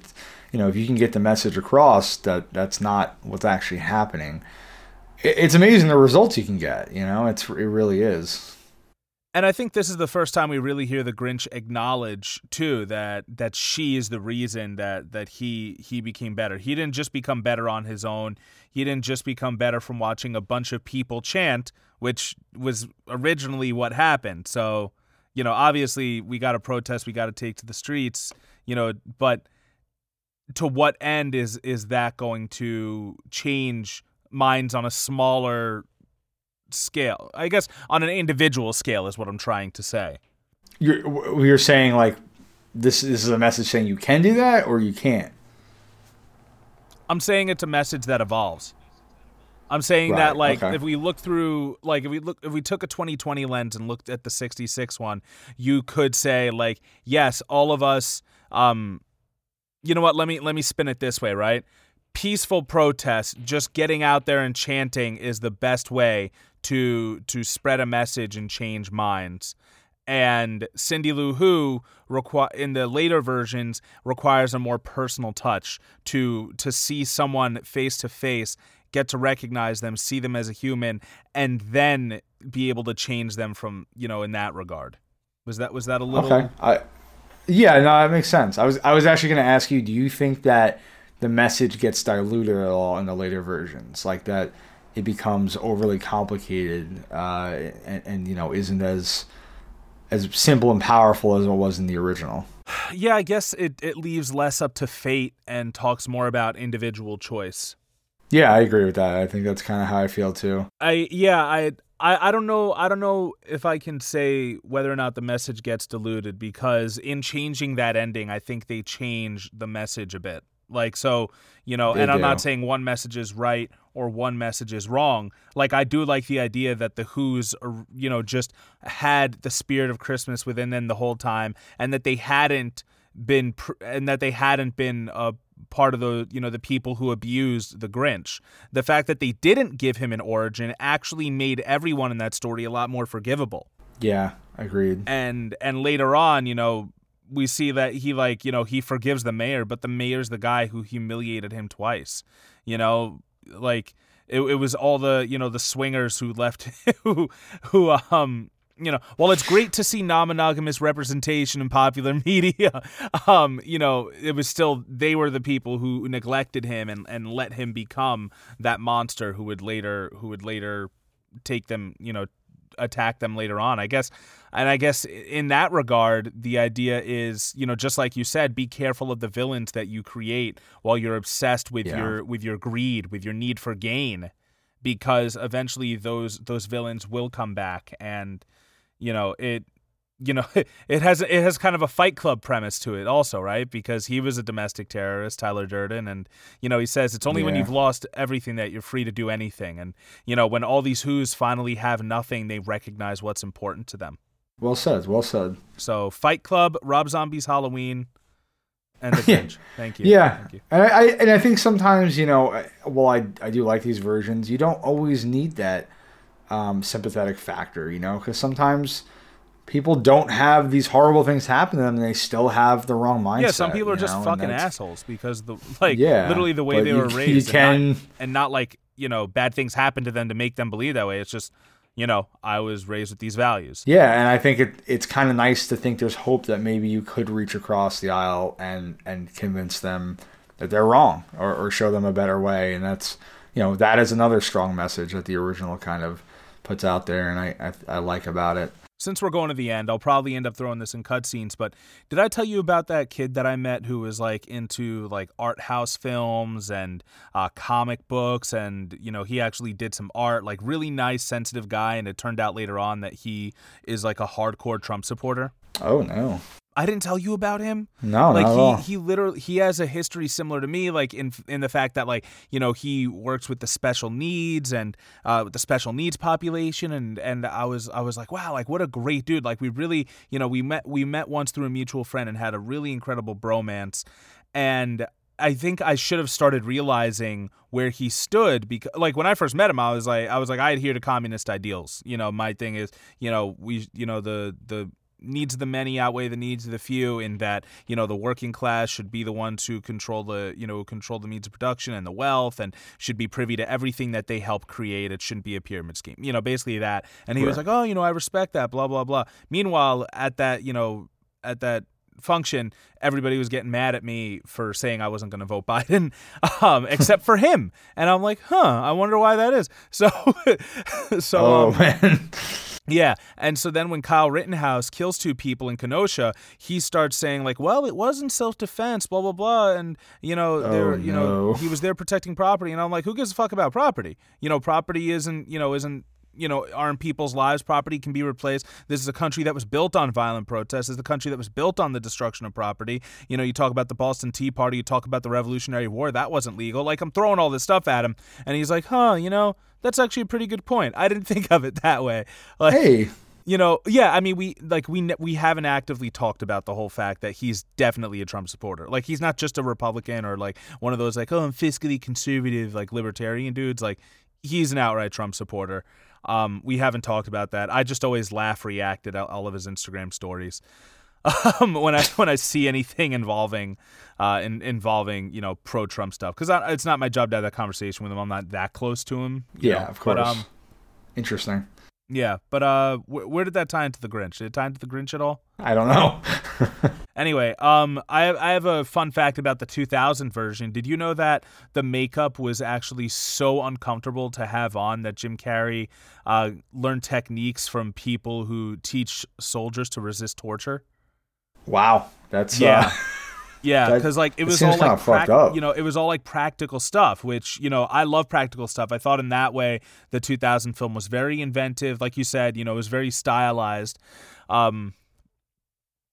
you know if you can get the message across that that's not what's actually happening it's amazing the results you can get you know it's it really is And I think this is the first time we really hear the Grinch acknowledge too that that she is the reason that that he he became better. He didn't just become better on his own. He didn't just become better from watching a bunch of people chant, which was originally what happened. So, you know, obviously we got to protest, we got to take to the streets. you know, but to what end is is that going to change minds on a smaller scale? I guess on an individual scale is what I'm trying to say. You're you're saying like this, this is a message saying you can do that or you can't. I'm saying it's a message that evolves. I'm saying Right, that like okay. if we look through like if we look if we took a 2020 lens and looked at the 66 one, you could say like yes, all of us um you know what, let me let me spin it this way, right? Peaceful protest, just getting out there and chanting is the best way to to spread a message and change minds. And Cindy Lou Who in the later versions requires a more personal touch to to see someone face to face, get to recognize them, see them as a human, and then be able to change them from you know in that regard. Was that was that a little? Okay. I, yeah, no, that makes sense. I was I was actually going to ask you, do you think that the message gets diluted at all in the later versions, like that it becomes overly complicated uh, and, and you know isn't as as simple and powerful as it was in the original? [SIGHS] Yeah, I guess it it leaves less up to fate and talks more about individual choice. Yeah, I agree with that. I think that's kind of how I feel too. I yeah, I I I don't know I don't know if I can say whether or not the message gets diluted because in changing that ending, I think they change the message a bit. Like so, you know, They and I'm not saying one message is right or one message is wrong. Like I do like the idea that the Who's you know just had the spirit of Christmas within them the whole time and that they hadn't been pr- and that they hadn't been a part of the you know the people who abused the Grinch. The fact that they didn't give him an origin actually made everyone in that story a lot more forgivable. Yeah, agreed. And and later on, you know, we see that he like you know he forgives the mayor, but the mayor's the guy who humiliated him twice. You know, like it, it was all the you know the swingers who left [LAUGHS] who who um you know while it's great to see non-monogamous representation in popular [LAUGHS] media um you know it was still they were the people who neglected him and and let him become that monster who would later who would later take them you know attack them later on i guess and i guess in that regard the idea is you know just like you said be careful of the villains that you create while you're obsessed with Yeah. your with your greed with your need for gain because eventually those those villains will come back and you know it you know [LAUGHS] it has it has kind of a fight club premise to it also right because he was a domestic terrorist Tyler Durden and you know he says it's only when you've lost everything that you're free to do anything and you know when all these who's finally have nothing they recognize what's important to them Well said. Well said. so Fight Club Rob Zombie's Halloween and the Yeah. Grinch thank you Yeah, thank you and I, I and I think sometimes you know, well, I I do like these versions. You don't always need that um, sympathetic factor, you know, because sometimes people don't have these horrible things happen to them, and they still have the wrong mindset. yeah, some people are just know, fucking assholes because the like Yeah, literally the way they you- were you raised, can- and, not, and not like you know bad things happen to them to make them believe that way. It's just you know I was raised with these values. Yeah, and I think it it's kind of nice to think there's hope that maybe you could reach across the aisle and and convince them that they're wrong or, or show them a better way, and that's you know that is another strong message that the original kind of puts out there, and I I, I like about it. Since we're going to the end, I'll probably end up throwing this in cutscenes. But did I tell you about that kid that I met who was like into like art house films and uh, comic books, and you know he actually did some art, like really nice, sensitive guy. And it turned out later on that he is like a hardcore Trump supporter. Oh no, I didn't tell you about him. no, like not at all. he he literally he has a history similar to me like in in the fact that like you know he works with the special needs and uh with the special needs population and and I was I was like wow like what a great dude like we really you know we met we met once through a mutual friend and had a really incredible bromance and I think I should have started realizing where he stood because like when I first met him I was like I was like I adhere to communist ideals you know my thing is you know we you know the the needs of the many outweigh the needs of the few in that you know the working class should be the ones who control the you know control the means of production and the wealth and should be privy to everything that they help create. It shouldn't be a pyramid scheme you know basically that. And he was like oh you know I respect that blah blah blah. Meanwhile at that you know at that function everybody was getting mad at me for saying I wasn't going to vote [LAUGHS] Biden um except for him. And I'm like huh I wonder why that is. So [LAUGHS] so oh um, man, Yeah, and so then when Kyle Rittenhouse kills two people in Kenosha, he starts saying like, "Well, it wasn't self-defense, blah blah blah," and you know, Oh, there, you know, he was there protecting property, and I'm like, who gives a fuck about property? You know, property isn't, you know, isn't. You know, aren't people's lives? Property can be replaced. This is a country that was built on violent protests. This is a country that was built on the destruction of property. You know, you talk about the Boston Tea Party, you talk about the Revolutionary War. That wasn't legal. Like, I'm throwing all this stuff at him, and he's like, huh, you know, that's actually a pretty good point. I didn't [LAUGHS] think of it that way. Like, Hey, you know, yeah, I mean, we like we we haven't actively talked about the whole fact that he's definitely a Trump supporter. Like, he's not just a Republican or like one of those like, oh, I'm fiscally conservative, like libertarian dudes. Like, he's an outright Trump supporter. Um, we haven't talked about that. I just always laugh, react at all- of his Instagram stories. [LAUGHS] Um, when I when I see anything involving, uh, in, involving you know pro Trump stuff, because it's not my job to have that conversation with him. I'm not that close to him. yeah, know, of course. But, um, Interesting. Yeah, but uh, wh- where did that tie into the Grinch? Did it tie into the Grinch at all? I don't know. [LAUGHS] Anyway, um, I I have a fun fact about the 2000 version. Did you know that the makeup was actually so uncomfortable to have on that Jim Carrey uh, learned techniques from people who teach soldiers to resist torture? wow, that's Yeah. uh, [LAUGHS] Yeah, because like it was all like up. you know, it was all like practical stuff, which you know I love practical stuff. I thought in that way the 2000 film was very inventive, like you said, you know, it was very stylized. Um,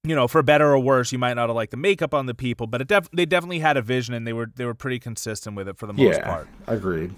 you know, for better or worse, you might not have liked the makeup on the people, but it def- they definitely had a vision and they were they were pretty consistent with it for the most yeah, part agreed.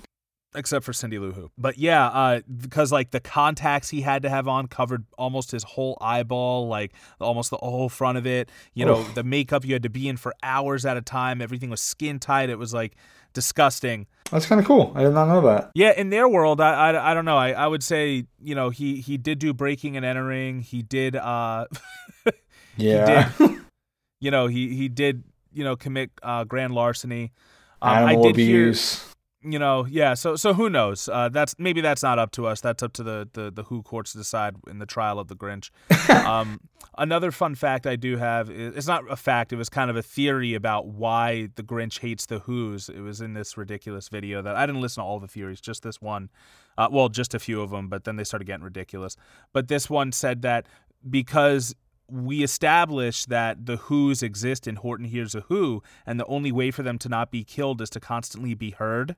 Except for Cindy Lou Who. But yeah, uh, because like the contacts he had to have on covered almost his whole eyeball, like almost the whole front of it. You know, Oof. the makeup you had to be in for hours at a time. Everything was skin tight. It was like disgusting. That's kind of cool. I did not know that. Yeah, in their world, I, I, I don't know. I, I would say you know he he did do breaking and entering. He did uh [LAUGHS] Yeah, did, [LAUGHS] you know he he did you know commit uh, grand larceny. Um, I animal did hear abuse. You know yeah so so who knows? Uh, that's maybe that's not up to us. That's up to the, the the who courts to decide in the trial of the grinch. [LAUGHS] Um, another fun fact i do have is, it's not a fact it was kind of a theory about why the grinch hates the who's. It was in this ridiculous video that i didn't listen to all the theories just this one. Uh, well just a few of them but then they started getting ridiculous. But this one said that because we established that the Who's exist in Horton Hears a Who, and the only way for them to not be killed is to constantly be heard.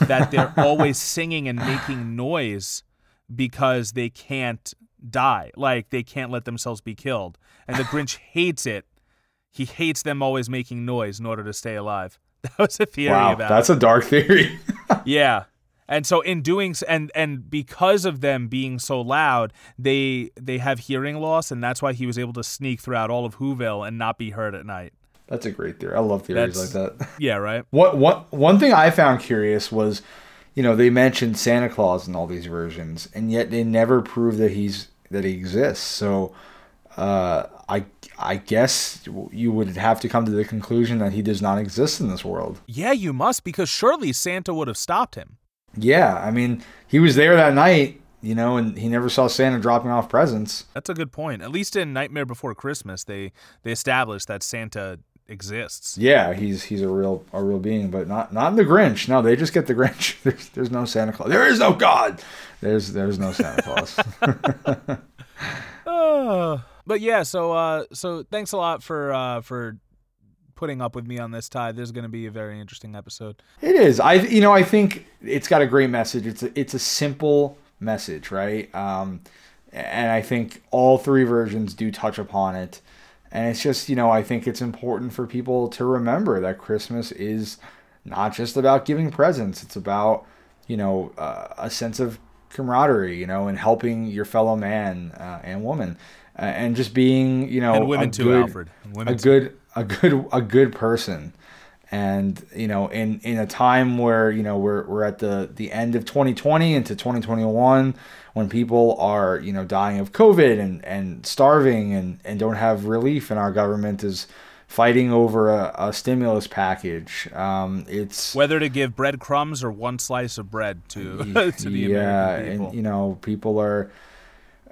That they're [LAUGHS] always singing and making noise because they can't die. Like they can't let themselves be killed. And the Grinch [LAUGHS] hates it. He hates them always making noise in order to stay alive. [LAUGHS] That was a theory Wow, about that's a dark theory. yeah. And so in doing and and because of them being so loud, they they have hearing loss and that's why he was able to sneak throughout all of Whoville and not be heard at night. That's a great theory. I love theories That's- like that. [LAUGHS] Yeah, right? What what one thing I found curious was, you know, they mentioned Santa Claus in all these versions, and yet they never prove that he's that he exists. So, uh, I I guess you would have to come to the conclusion that he does not exist in this world. Yeah, you must because surely Santa would have stopped him. Yeah, I mean, he was there that night, you know, and he never saw Santa dropping off presents. That's a good point. At least in Nightmare Before Christmas, they they established that Santa exists. Yeah, he's he's a real a real being, but not not in the Grinch. No, they just get the Grinch. [LAUGHS] There's there's no Santa Claus. There is no God. There's there's no Santa Claus. Uh, [LAUGHS] but yeah, so uh, so thanks a lot for uh, for putting up with me on this, Ty. This is going to be a very interesting episode. It is. I you know I think it's got a great message. It's a, it's a simple message, right? Um, and I think all three versions do touch upon it. And it's just you know I think it's important for people to remember that Christmas is not just about giving presents. It's about you know uh, a sense of camaraderie, you know, and helping your fellow man uh, and woman, uh, and just being you know and women a too, good, Alfred. Women a too. good a good a good person and you know in in a time where you know we're we're at the the end of 2020 into 2021 when people are you know dying of covid and and starving and and don't have relief and our government is fighting over a, a stimulus package um it's Whether to give breadcrumbs or one slice of bread to [LAUGHS] to the yeah, American people. and you know, people are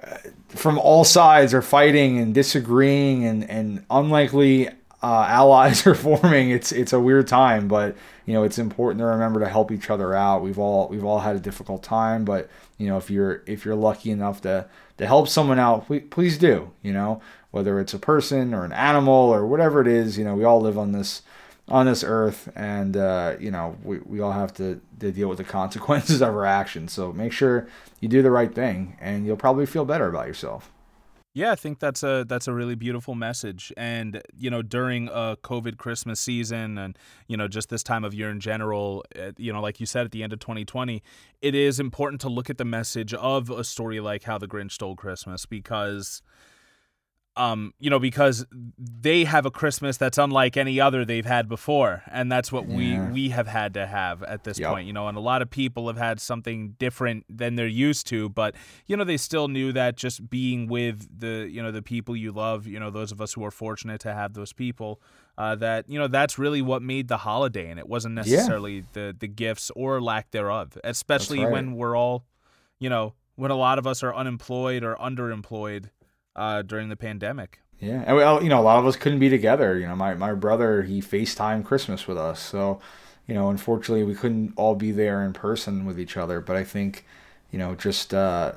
uh, from all sides are fighting and disagreeing, and and unlikely uh, allies [LAUGHS] are forming. It's it's a weird time, but you know, it's important to remember to help each other out. We've all we've all had a difficult time, but you know, if you're if you're lucky enough to to help someone out, please do. You know, whether it's a person or an animal or whatever it is, you know, we all live on this on this earth and uh, you know we, we all have to, to deal with the [LAUGHS] consequences of our actions so make sure you do the right thing and you'll probably feel better about yourself yeah, I think that's a that's a really beautiful message. And you know, during a COVID Christmas season, and you know, just this time of year in general, uh, you know, like you said at the end of 2020, it is important to look at the message of a story like How the Grinch Stole Christmas because um, you know, because they have a Christmas that's unlike any other they've had before, and that's what yeah. we we have had to have at this yep. point. You know, and a lot of people have had something different than they're used to, but you know, they still knew that just being with the you know the people you love, you know, those of us who are fortunate to have those people, uh, that you know that's really what made the holiday, and it wasn't necessarily yeah. the the gifts or lack thereof, especially right. when we're all, you know, when a lot of us are unemployed or underemployed uh, during the pandemic. Yeah, and well, you know, a lot of us couldn't be together. You know, my my brother he FaceTime Christmas with us, so you know, unfortunately, we couldn't all be there in person with each other. But I think, you know, just uh,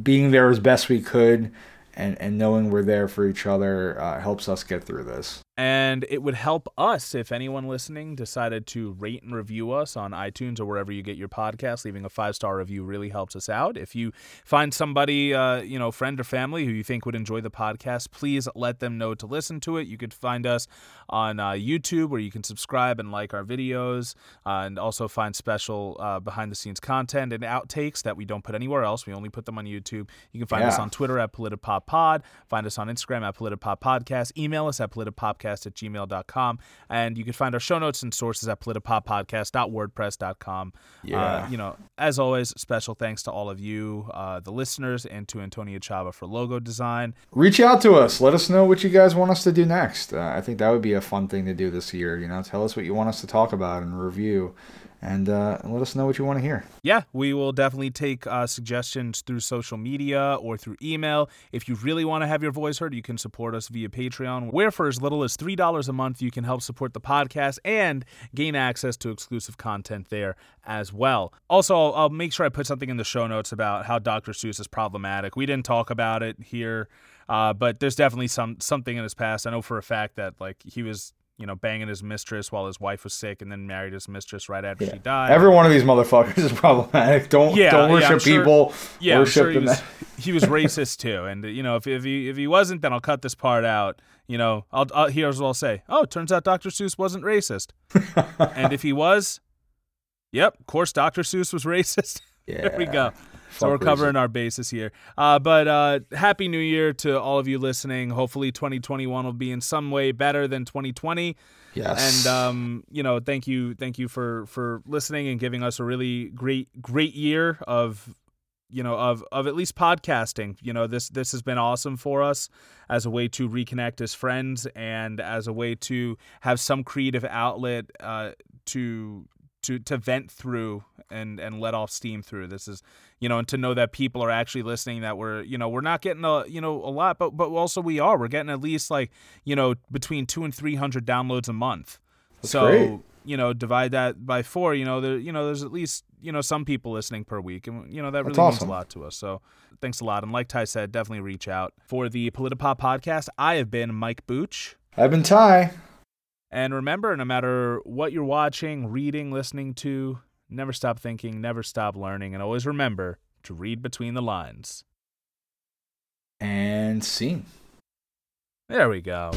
being there as best we could and, and knowing we're there for each other uh, helps us get through this. And it would help us if anyone listening decided to rate and review us on iTunes or wherever you get your podcast. Leaving a five star review really helps us out. If you find somebody, uh, you know, friend or family who you think would enjoy the podcast, please let them know to listen to it. You could find us on uh, YouTube where you can subscribe and like our videos uh, and also find special uh, behind the scenes content and outtakes that we don't put anywhere else. We only put them on YouTube. You can find yeah. us on Twitter at PolitiPopPod. Find us on Instagram at PolitiPopPodcast. Email us at PolitiPop politipoppodcast at gmail.com. And you can find our show notes and sources at politipoppodcast.wordpress.com. Yeah. Uh, you know, as always, special thanks to all of you, uh, the listeners, and to Antonia Chava for logo design. Reach out to us. Let us know what you guys want us to do next. Uh, I think that would be a fun thing to do this year. You know, tell us what you want us to talk about and review and uh, let us know what you want to hear. Yeah, we will definitely take uh, suggestions through social media or through email. If you really want to have your voice heard, you can support us via Patreon, where for as little as $3 a month, you can help support the podcast and gain access to exclusive content there as well. Also, I'll, I'll make sure I put something in the show notes about how Dr. Seuss is problematic. We didn't talk about it here. Uh, but there's definitely some something in his past. I know for a fact that like he was you know, banging his mistress while his wife was sick, and then married his mistress right after yeah. she died. Every one of these motherfuckers is problematic. Don't yeah, don't worship yeah, sure, people. Yeah, worship I'm sure he was, he was racist too. And uh, you know, if if he if he wasn't, then I'll cut this part out. You know, I'll, I'll here's what I'll say. Oh, turns out Dr. Seuss wasn't racist. and if he was, yep, of course, Dr. Seuss was [LAUGHS] racist. Yeah. [LAUGHS] there we go so we're covering our bases here. Uh, but uh, happy New Year to all of you listening. Hopefully, 2021 will be in some way better than 2020. Yes. And um, you know, thank you, thank you for for listening and giving us a really great great year of you know of of at least podcasting you know this this has been awesome for us as a way to reconnect as friends and as a way to have some creative outlet uh, to to to vent through and and let off steam through. This is you know, and to know that people are actually listening. That we're you know we're not getting a you know a lot, but but also we are. We're getting at least like you know between two and three hundred downloads a month. That's so great. you know divide that by four. You know there you know there's at least you know some people listening per week, and you know that really awesome. means a lot to us. So thanks a lot. And like Ty said, definitely reach out for the Politipop podcast. I have been Mike Booch. I've been Ty. And remember, no matter what you're watching, reading, listening to, never stop thinking, never stop learning, and always remember to read between the lines. And scene. There we go.